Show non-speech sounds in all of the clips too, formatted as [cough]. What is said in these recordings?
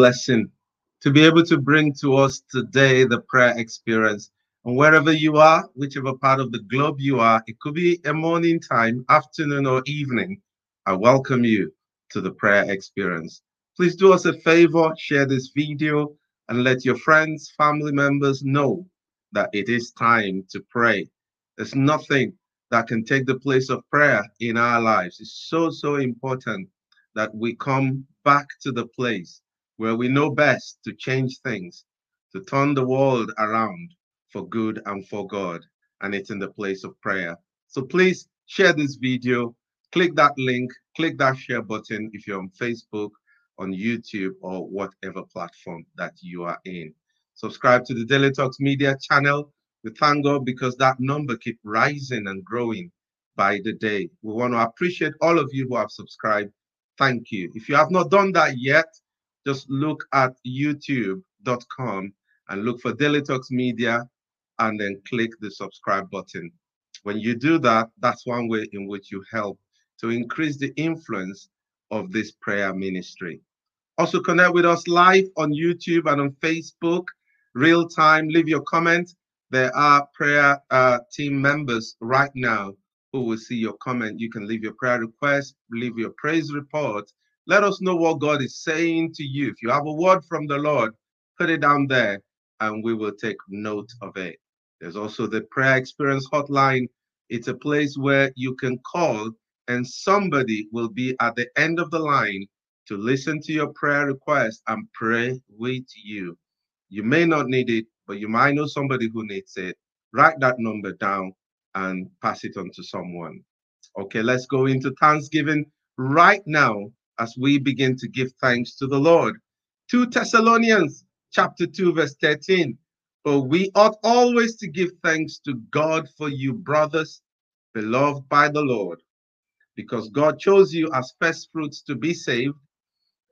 blessing to be able to bring to us today the prayer experience. And wherever you are, whichever part of the globe you are, it could be a morning time, afternoon, or evening. I welcome you to the prayer experience. Please do us a favor, share this video, and let your friends, family members know that it is time to pray. There's nothing that can take the place of prayer in our lives. It's so, so important that we come back to the place where we know best to change things, to turn the world around for good and for God. And it's in the place of prayer. So please share this video, click that link, click that share button if you're on Facebook, on YouTube, or whatever platform that you are in. Subscribe to the Daily Talks Media channel. We thank God because that number keep rising and growing by the day. We want to appreciate all of you who have subscribed. Thank you. If you have not done that yet, just look at youtube.com and look for Daily Talks Media and then click the subscribe button. When you do that, that's one way in which you help to increase the influence of this prayer ministry. Also, connect with us live on YouTube and on Facebook, real time. Leave your comment. There are prayer uh, team members right now who will see your comment. You can leave your prayer request, leave your praise report. Let us know what God is saying to you. If you have a word from the Lord, put it down there and we will take note of it. There's also the prayer experience hotline. It's a place where you can call and somebody will be at the end of the line to listen to your prayer request and pray with you. You may not need it, but you might know somebody who needs it. Write that number down and pass it on to someone. Okay, let's go into Thanksgiving right now as we begin to give thanks to the Lord. 2 Thessalonians chapter 2 verse 13 but we ought always to give thanks to God for you, brothers, beloved by the Lord, because God chose you as first fruits to be saved.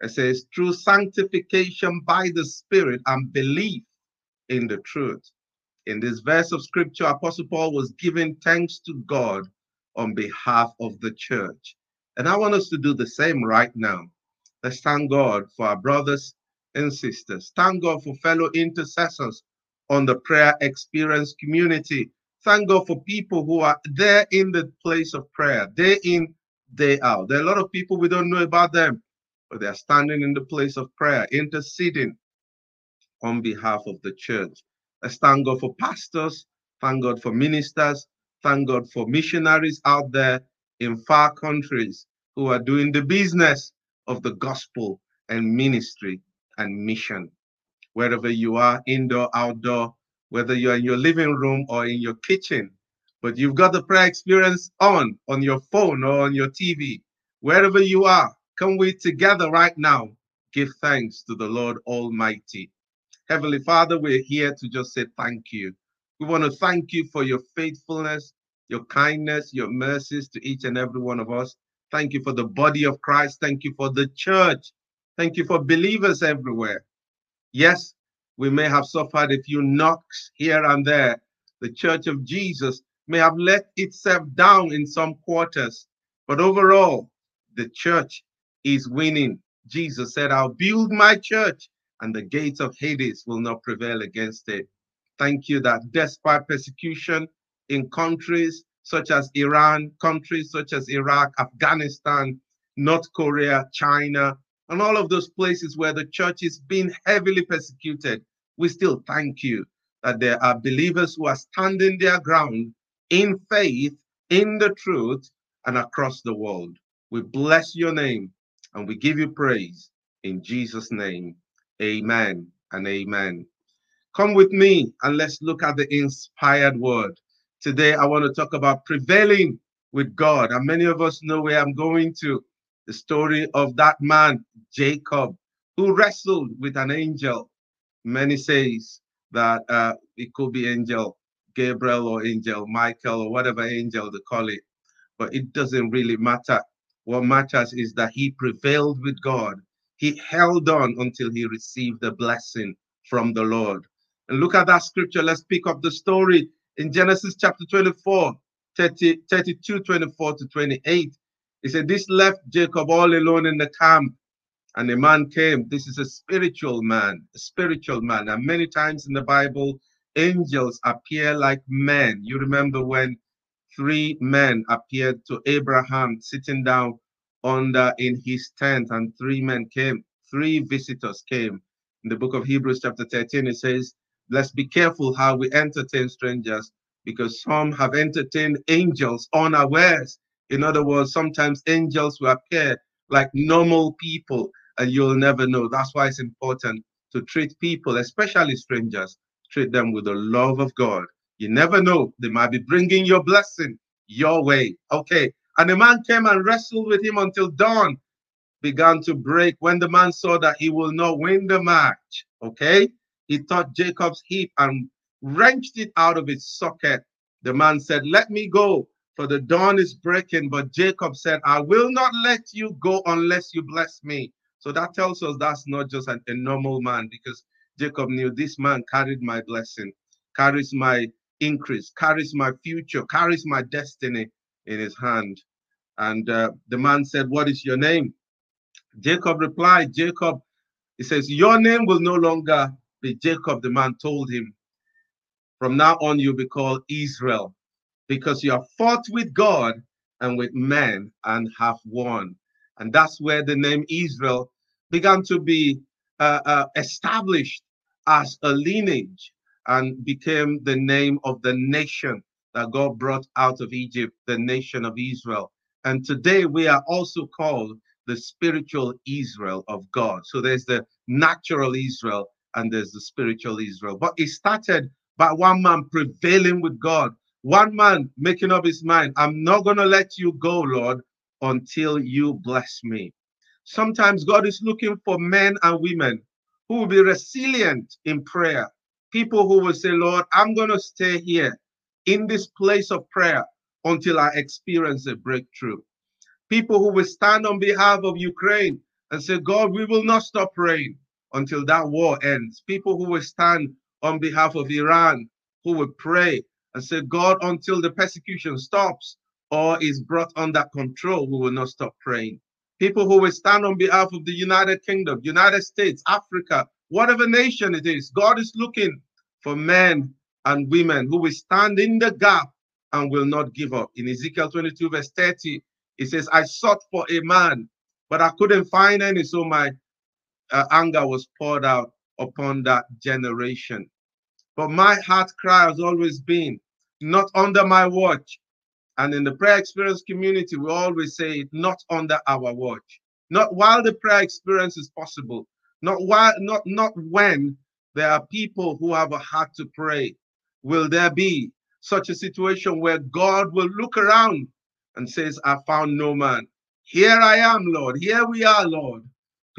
It says, through sanctification by the Spirit and belief in the truth. In this verse of scripture, Apostle Paul was giving thanks to God on behalf of the church. And I want us to do the same right now. Let's thank God for our brothers and sisters. Thank God for fellow intercessors on the prayer experience community. Thank God for people who are there in the place of prayer, day in, day out. There are a lot of people we don't know about them, but they're standing in the place of prayer, interceding on behalf of the church. Let's thank God for pastors, thank God for ministers, thank God for missionaries out there in far countries who are doing the business of the gospel and ministry and mission wherever you are, indoor, outdoor, whether you're in your living room or in your kitchen, but you've got the prayer experience on, on your phone or on your TV, wherever you are, come we together right now give thanks to the Lord Almighty. Heavenly Father, we're here to just say thank you. We want to thank you for your faithfulness, your kindness, your mercies to each and every one of us. Thank you for the body of Christ. Thank you for the church. Thank you for believers everywhere. Yes, we may have suffered a few knocks here and there. The church of Jesus may have let itself down in some quarters, but overall, the church is winning. Jesus said, I'll build my church, and the gates of Hades will not prevail against it. Thank you that despite persecution in countries such as Iran, countries such as Iraq, Afghanistan, North Korea, China, and all of those places where the church is being heavily persecuted, we still thank you that there are believers who are standing their ground in faith, in the truth, and across the world. We bless your name and we give you praise in Jesus' name. Amen and amen. Come with me and let's look at the inspired word. Today, I want to talk about prevailing with God. And many of us know where I'm going to the story of that man, Jacob, who wrestled with an angel. Many says that uh, it could be angel Gabriel or angel Michael or whatever angel they call it, but it doesn't really matter. What matters is that he prevailed with God. He held on until he received the blessing from the Lord. And look at that scripture. Let's pick up the story in Genesis chapter 24, 30, 32, 24 to 28. He said, This left Jacob all alone in the camp, And a man came. This is a spiritual man, a spiritual man. And many times in the Bible, angels appear like men. You remember when three men appeared to Abraham sitting down under in his tent, and three men came, three visitors came. In the book of Hebrews, chapter 13, it says, Let's be careful how we entertain strangers, because some have entertained angels unawares. In other words, sometimes angels will appear like normal people, and you'll never know. That's why it's important to treat people, especially strangers, treat them with the love of God. You never know. They might be bringing your blessing your way. Okay. And the man came and wrestled with him until dawn began to break. When the man saw that he will not win the match, okay, he took Jacob's hip and wrenched it out of its socket. The man said, Let me go, for the dawn is breaking. But Jacob said, I will not let you go unless you bless me. So that tells us that's not just a, a normal man because Jacob knew this man carried my blessing, carries my increase, carries my future, carries my destiny in his hand. And uh, the man said, What is your name? Jacob replied, Jacob, he says, Your name will no longer be Jacob, the man told him. From now on, you'll be called Israel because you have fought with God and with men and have won. And that's where the name Israel began to be uh, uh, established as a lineage and became the name of the nation that God brought out of Egypt, the nation of Israel. And today we are also called the spiritual Israel of God. So there's the natural Israel and there's the spiritual Israel. But it started by one man prevailing with God, one man making up his mind, I'm not going to let you go, Lord, until you bless me. Sometimes God is looking for men and women who will be resilient in prayer, people who will say, Lord, I'm going to stay here in this place of prayer until I experience a breakthrough. People who will stand on behalf of Ukraine and say, God, we will not stop praying until that war ends. People who will stand on behalf of Iran, who will pray and say, God, until the persecution stops or is brought under control, we will not stop praying. People who will stand on behalf of the United Kingdom, United States, Africa, whatever nation it is, God is looking for men and women who will stand in the gap and will not give up. In Ezekiel 22, verse 30, it says, I sought for a man, but I couldn't find any, so my uh, anger was poured out upon that generation. But my heart cry has always been, not under my watch. And in the prayer experience community, we always say, not under our watch. Not while the prayer experience is possible, not while, not not when there are people who have a heart to pray. Will there be such a situation where God will look around and says, I found no man. Here I am, Lord. Here we are, Lord.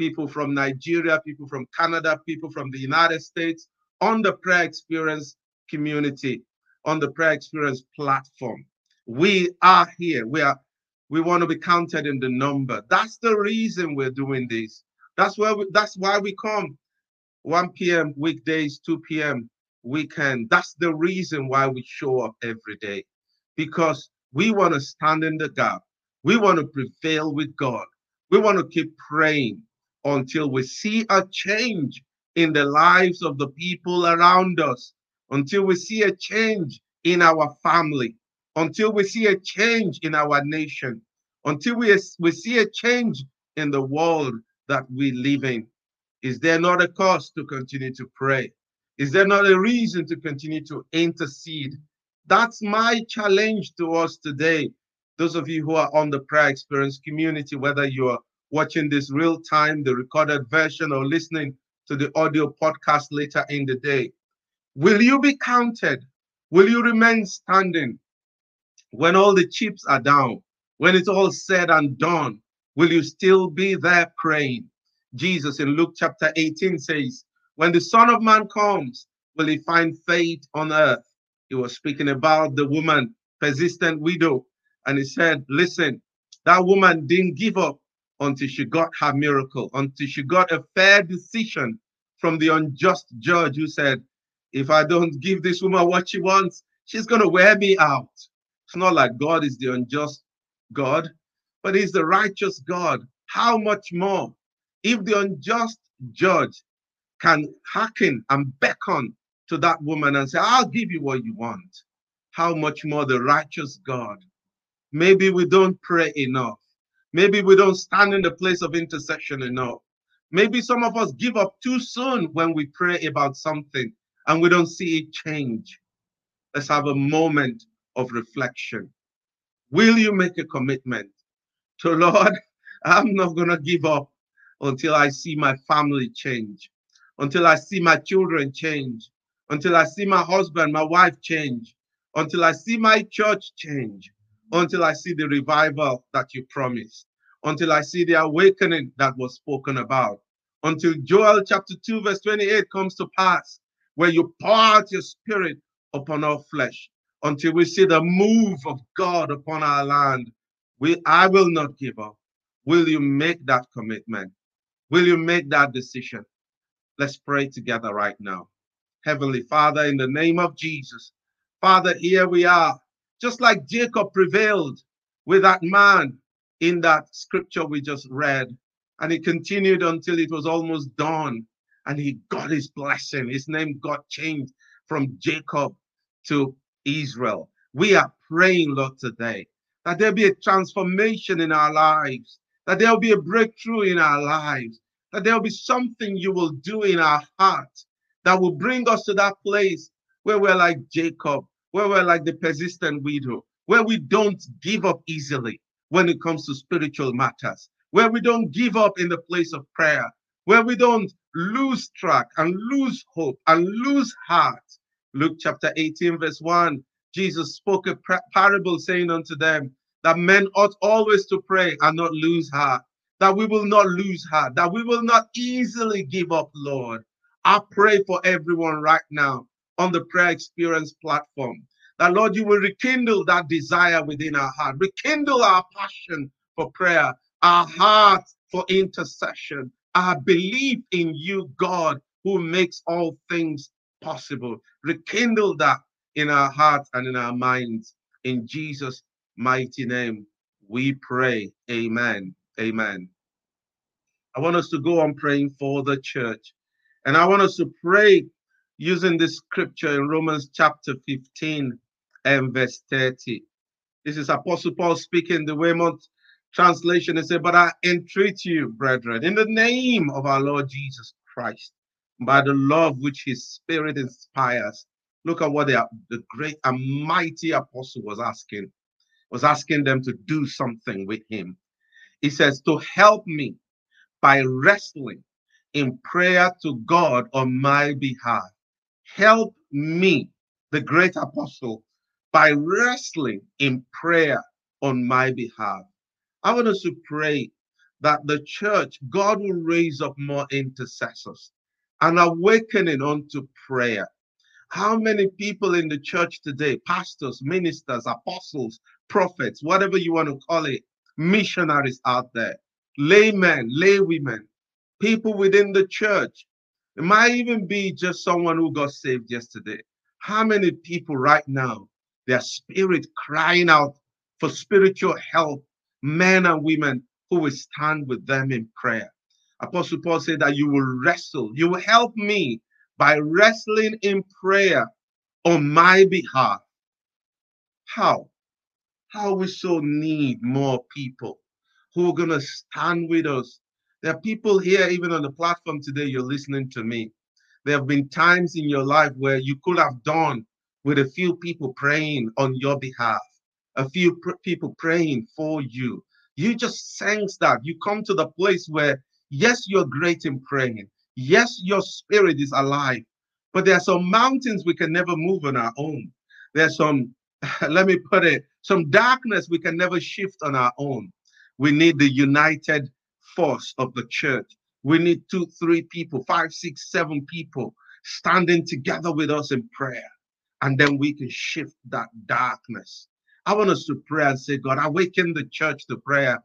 People from Nigeria, people from Canada, people from the United States on the prayer experience community, on the prayer experience platform. We are here. We are we want to be counted in the number. That's the reason we're doing this. That's why we, that's why we come 1 p.m. weekdays, 2 p.m. weekend. That's the reason why we show up every day. Because we want to stand in the gap. We want to prevail with God. We want to keep praying until we see a change in the lives of the people around us, until we see a change in our family, until we see a change in our nation, until we, we see a change in the world that we live in? Is there not a cause to continue to pray? Is there not a reason to continue to intercede? That's my challenge to us today. Those of you who are on the prayer experience community, whether you are watching this real time, the recorded version, or listening to the audio podcast later in the day, will you be counted? Will you remain standing when all the chips are down? When it's all said and done, will you still be there praying? Jesus in Luke chapter 18 says, When the Son of Man comes, will he find faith on earth? He was speaking about the woman, persistent widow. And he said, Listen, that woman didn't give up until she got her miracle, until she got a fair decision from the unjust judge who said, If I don't give this woman what she wants, she's going to wear me out. It's not like God is the unjust God, but He's the righteous God. How much more If the unjust judge can hearken and beckon to that woman and say, I'll give you what you want, how much more the righteous God? Maybe we don't pray enough. Maybe we don't stand in the place of intercession enough. Maybe some of us give up too soon when we pray about something and we don't see it change. Let's have a moment of reflection. Will you make a commitment [laughs] to Lord? I'm not going to give up until I see my family change, until I see my children change, until I see my husband, my wife change, until I see my church change, until I see the revival that you promised, until I see the awakening that was spoken about, until Joel chapter 2, verse 28 comes to pass, where you pour out your spirit upon all flesh, until we see the move of God upon our land. We, I will not give up. Will you make that commitment? Will you make that decision? Let's pray together right now. Heavenly Father, in the name of Jesus, Father, here we are, just like Jacob prevailed with that man in that scripture we just read. And he continued until it was almost dawn and he got his blessing. His name got changed from Jacob to Israel. We are praying, Lord, today that there be a transformation in our lives, that there will be a breakthrough in our lives, that there will be something you will do in our heart that will bring us to that place where we're like Jacob, where we're like the persistent widow, where we don't give up easily when it comes to spiritual matters, where we don't give up in the place of prayer, where we don't lose track and lose hope and lose heart. Luke chapter 18, verse 1, Jesus spoke a parable saying unto them that men ought always to pray and not lose heart, that we will not lose heart, that we will not easily give up, Lord. I pray for everyone right now on the prayer experience platform that, Lord, you will rekindle that desire within our heart, rekindle our passion for prayer, our heart for intercession, our belief in you, God, who makes all things possible. Rekindle that in our hearts and in our minds. In Jesus' mighty name, we pray. Amen. Amen. I want us to go on praying for the church. And I want us to pray using this scripture in Romans chapter 15 and verse 30. This is Apostle Paul speaking the Weymouth translation. He said, But I entreat you, brethren, in the name of our Lord Jesus Christ, by the love which his spirit inspires. Look at what the, the great and mighty apostle was asking, was asking them to do something with him. He says, To help me by wrestling in prayer to God on my behalf. Help me, the great apostle, by wrestling in prayer on my behalf. I want us to pray that the church, God will raise up more intercessors, an awakening unto prayer. How many people in the church today, pastors, ministers, apostles, prophets, whatever you want to call it, missionaries out there, laymen, laywomen, people within the church. It might even be just someone who got saved yesterday. How many people right now, their spirit crying out for spiritual help, men and women who will stand with them in prayer? Apostle Paul said that you will wrestle, you will help me by wrestling in prayer on my behalf. How? How we so need more people who are going to stand with us there are people here, even on the platform today, you're listening to me. There have been times in your life where you could have done with a few people praying on your behalf, a few pr- people praying for you. You just sense that. You come to the place where, yes, you're great in praying. Yes, your spirit is alive. But there are some mountains we can never move on our own. There's some, [laughs] let me put it, some darkness we can never shift on our own. We need the united force of the church. We need two, three people, five, six, seven people standing together with us in prayer. And then we can shift that darkness. I want us to pray and say, God, awaken the church to prayer.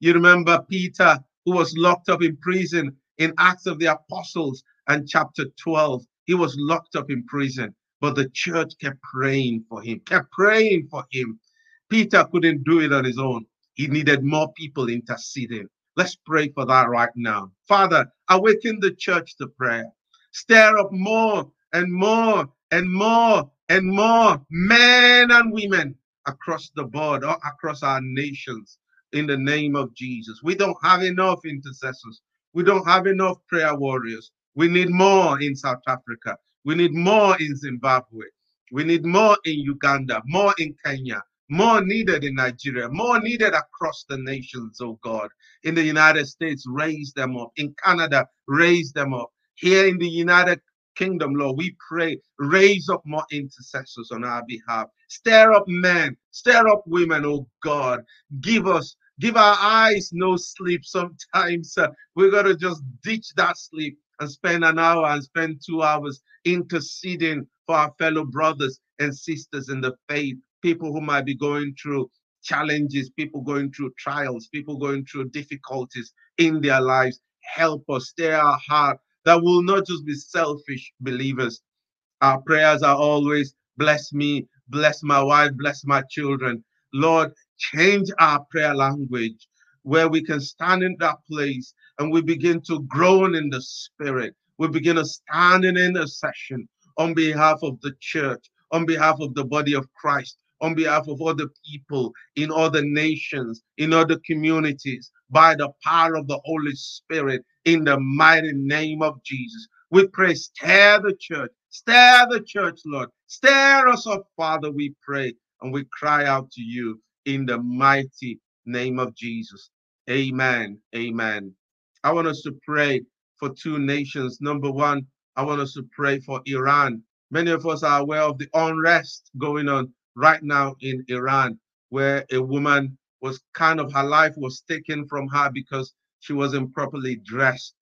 You remember Peter, who was locked up in prison in Acts of the Apostles and chapter 12. He was locked up in prison, but the church kept praying for him, kept praying for him. Peter couldn't do it on his own. He needed more people interceding Let's pray for that right now. Father, awaken the church to prayer. Stir up more and more and more and more men and women across the board or across our nations in the name of Jesus. We don't have enough intercessors. We don't have enough prayer warriors. We need more in South Africa. We need more in Zimbabwe. We need more in Uganda, more in Kenya, more needed in Nigeria, more needed across the nations, oh God. In the United States, raise them up. In Canada, raise them up. Here in the United Kingdom, Lord, we pray, raise up more intercessors on our behalf. Stir up men, stir up women, oh God. Give us Give our eyes no sleep. Sometimes uh, we're going to just ditch that sleep and spend an hour and spend two hours interceding for our fellow brothers and sisters in the faith, people who might be going through challenges, people going through trials, people going through difficulties in their lives. Help us stay our heart that will not just be selfish believers. Our prayers are always bless me, bless my wife, bless my children. Lord, change our prayer language where we can stand in that place and we begin to groan in the spirit. We begin to stand in intercession on behalf of the church, on behalf of the body of Christ, on behalf of other people in other nations, in other communities, by the power of the Holy Spirit, in the mighty name of Jesus. We pray, stir the church, stir the church, Lord. Stir us up, Father, we pray, and we cry out to you in the mighty name of Jesus. Amen. Amen. I want us to pray for two nations. Number one, I want us to pray for Iran. Many of us are aware of the unrest going on right now in Iran, where a woman was kind of her life was taken from her because she wasn't properly dressed.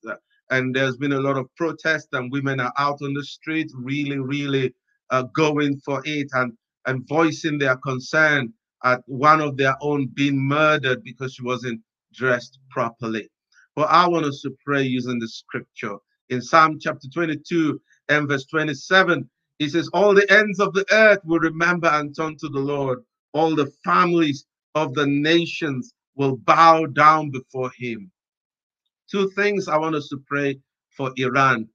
And there's been a lot of protest, and women are out on the street, really, really uh, going for it and, and voicing their concern at one of their own being murdered because she wasn't dressed properly. But I want us to pray using the scripture. In Psalm chapter 22 and verse 27, it says, All the ends of the earth will remember and turn to the Lord. All the families of the nations will bow down before him. Two things I want us to pray for Iran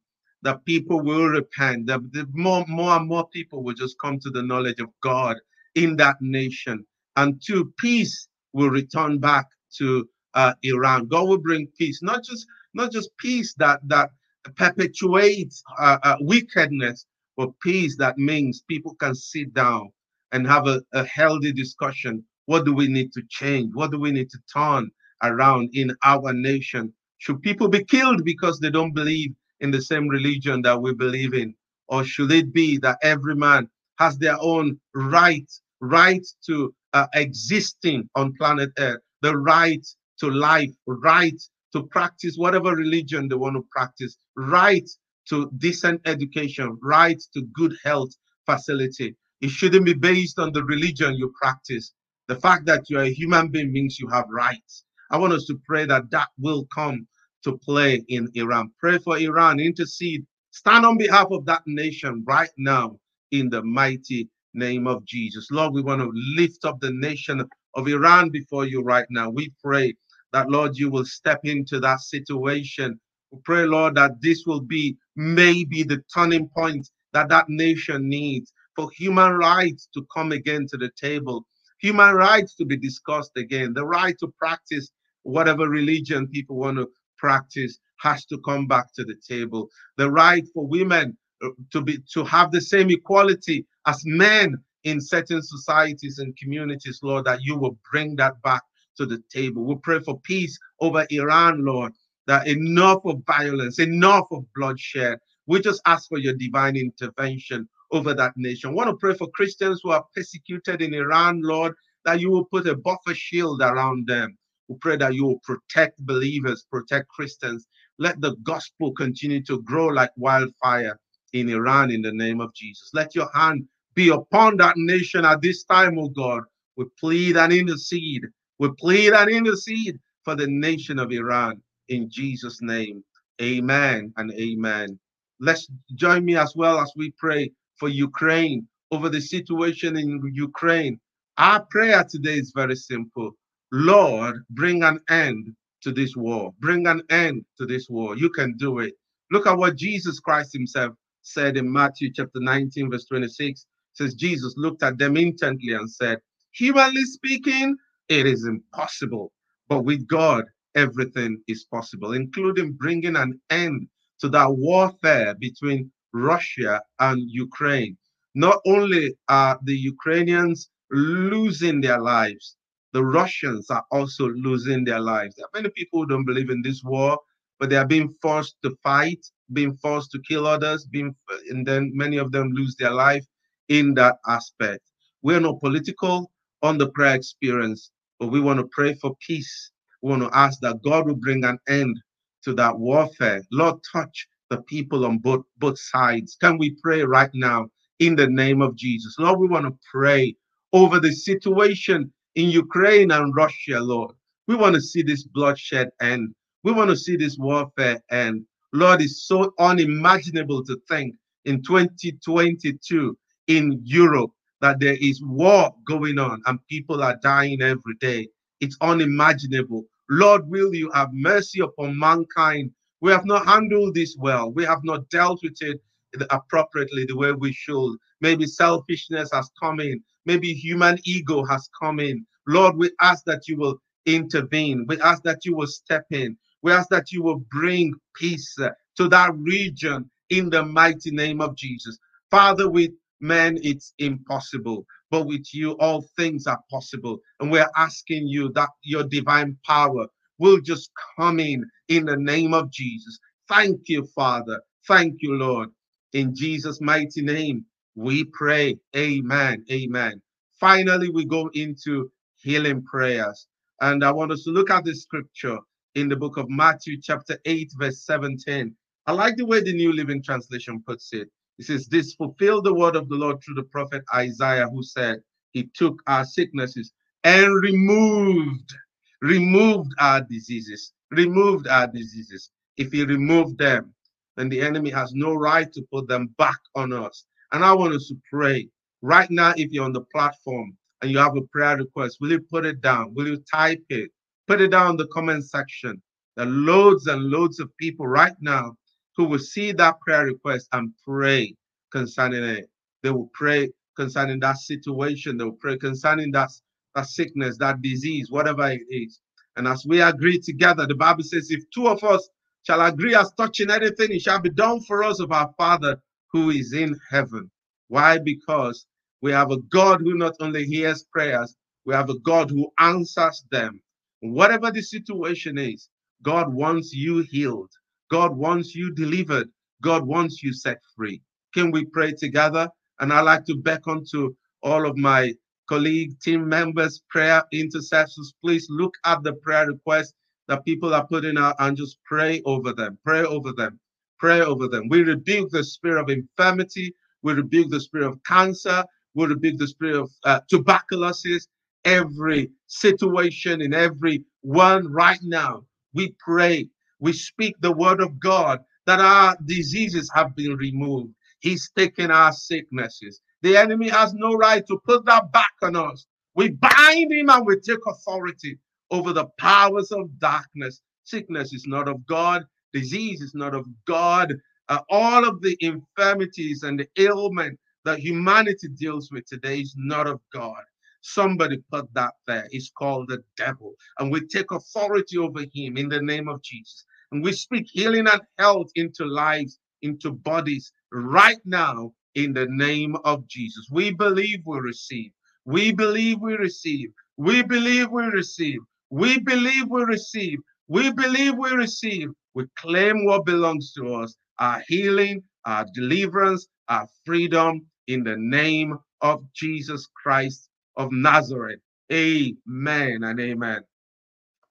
that people will repent, that more, more and more people will just come to the knowledge of God in that nation and two, peace will return back to uh, Iran. God will bring peace, not just not just peace that that perpetuates uh, uh, wickedness, but peace that means people can sit down and have a, a healthy discussion. What do we need to change? What do we need to turn around in our nation? Should people be killed because they don't believe in the same religion that we believe in? Or should it be that every man has their own right, right to uh, existing on planet Earth, the right to life, right to practice whatever religion they want to practice, right to decent education, right to good health facility. It shouldn't be based on the religion you practice. The fact that you're a human being means you have rights. I want us to pray that that will come to play in Iran. Pray for Iran, intercede, stand on behalf of that nation right now in the mighty name of Jesus. Lord, we want to lift up the nation of Iran before you right now. We pray that, Lord, you will step into that situation. We pray, Lord, that this will be maybe the turning point that that nation needs for human rights to come again to the table, human rights to be discussed again, the right to practice whatever religion people want to practice has to come back to the table. The right for women uh, to be to have the same equality as men in certain societies and communities, Lord, that you will bring that back to the table. We pray for peace over Iran, Lord, that enough of violence, enough of bloodshed. We just ask for your divine intervention over that nation. I want to pray for Christians who are persecuted in Iran, Lord, that you will put a buffer shield around them. We pray that you will protect believers, protect Christians. Let the gospel continue to grow like wildfire in Iran in the name of Jesus. Let your hand be upon that nation at this time, oh God. We plead and intercede. We plead and intercede for the nation of Iran in Jesus' name. Amen and amen. Let's join me as well as we pray for Ukraine over the situation in Ukraine. Our prayer today is very simple. Lord, bring an end to this war. Bring an end to this war. You can do it. Look at what Jesus Christ himself said in Matthew chapter 19, verse 26. Says Jesus looked at them intently and said, Humanly speaking, it is impossible. But with God, everything is possible, including bringing an end to that warfare between Russia and Ukraine. Not only are the Ukrainians losing their lives, the Russians are also losing their lives. There are many people who don't believe in this war, but they are being forced to fight, being forced to kill others, being, and then many of them lose their life in that aspect. We're not political on the prayer experience, but we want to pray for peace. We want to ask that God will bring an end to that warfare. Lord, touch the people on both, both sides. Can we pray right now in the name of Jesus? Lord, we want to pray over the situation in Ukraine and Russia, Lord. We want to see this bloodshed end. We want to see this warfare end. Lord, it's so unimaginable to think in 2022 in Europe that there is war going on and people are dying every day. It's unimaginable. Lord, will you have mercy upon mankind? We have not handled this well. We have not dealt with it appropriately the way we should. Maybe selfishness has come in. Maybe human ego has come in. Lord, we ask that you will intervene. We ask that you will step in. We ask that you will bring peace uh, to that region in the mighty name of Jesus. Father, with men it's impossible, but with you all things are possible. And we're asking you that your divine power will just come in in the name of Jesus. Thank you, Father. Thank you, Lord. In Jesus' mighty name, we pray. Amen. Amen. Finally, we go into healing prayers. And I want us to look at the scripture in the book of Matthew, chapter 8, verse 17. I like the way the New Living Translation puts it. It says, This fulfilled the word of the Lord through the prophet Isaiah, who said, He took our sicknesses and removed, removed our diseases, removed our diseases. If He removed them, then the enemy has no right to put them back on us. And I want us to pray right now, if you're on the platform and you have a prayer request, will you put it down? Will you type it? Put it down in the comment section. There are loads and loads of people right now who will see that prayer request and pray concerning it. They will pray concerning that situation. They will pray concerning that, that sickness, that disease, whatever it is. And as we agree together, the Bible says, if two of us shall agree as touching anything, it shall be done for us of our Father who is in heaven. Why? Because we have a God who not only hears prayers, we have a God who answers them. Whatever the situation is, God wants you healed. God wants you delivered. God wants you set free. Can we pray together? And I like to beckon to all of my colleague, team members, prayer intercessors. Please look at the prayer requests that people are putting out and just pray over them. Pray over them. Pray over them. We rebuke the spirit of infirmity. We rebuke the spirit of cancer. We rebuke the spirit of uh, tuberculosis. Every situation in every one right now, we pray we speak the word of God that our diseases have been removed. He's taken our sicknesses. The enemy has no right to put that back on us. We bind him and we take authority over the powers of darkness. Sickness is not of God, disease is not of God. Uh, all of the infirmities and the ailment that humanity deals with today is not of God. Somebody put that there. It's called the devil. And we take authority over him in the name of Jesus. And we speak healing and health into lives, into bodies right now in the name of Jesus. We believe we receive. We believe we receive. We believe we receive. We believe we receive. We believe we receive. We claim what belongs to us our healing, our deliverance, our freedom in the name of Jesus Christ of Nazareth. Amen and amen.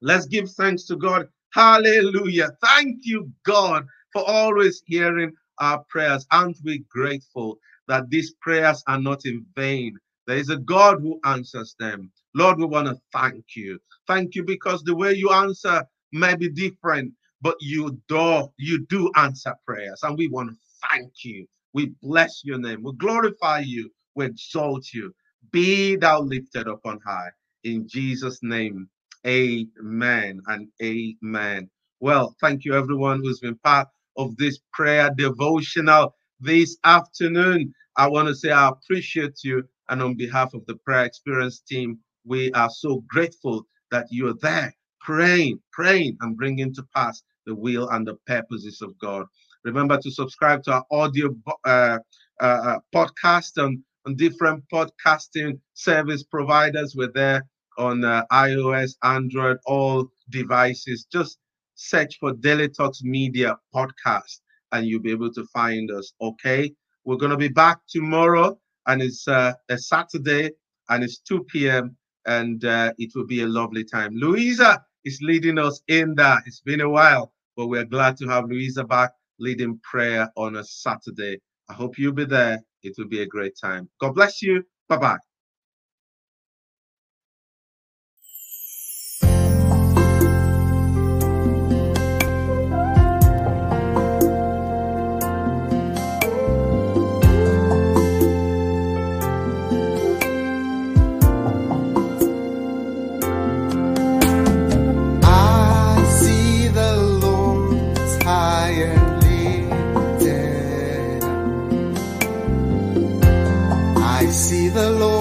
Let's give thanks to God. Hallelujah. Thank you, God, for always hearing our prayers. Aren't we grateful that these prayers are not in vain? There is a God who answers them. Lord, we want to thank you. Thank you because the way you answer may be different, but you do, you do answer prayers. And we want to thank you. We bless your name. We glorify you. We exalt you. Be thou lifted up on high. In Jesus' name, Amen and amen. Well, thank you everyone who's been part of this prayer devotional this afternoon. I want to say I appreciate you. And on behalf of the prayer experience team, we are so grateful that you're there praying, praying, and bringing to pass the will and the purposes of God. Remember to subscribe to our audio uh, uh, uh, podcast on, on different podcasting service providers. We're there on uh, iOS, Android, all devices. Just search for Daily Talks Media podcast and you'll be able to find us. Okay. We're going to be back tomorrow and it's uh, a Saturday and it's 2 p.m. and uh, it will be a lovely time. Louisa is leading us in that. It's been a while, but we're glad to have Louisa back leading prayer on a Saturday. I hope you'll be there. It will be a great time. God bless you. Bye bye. Cry.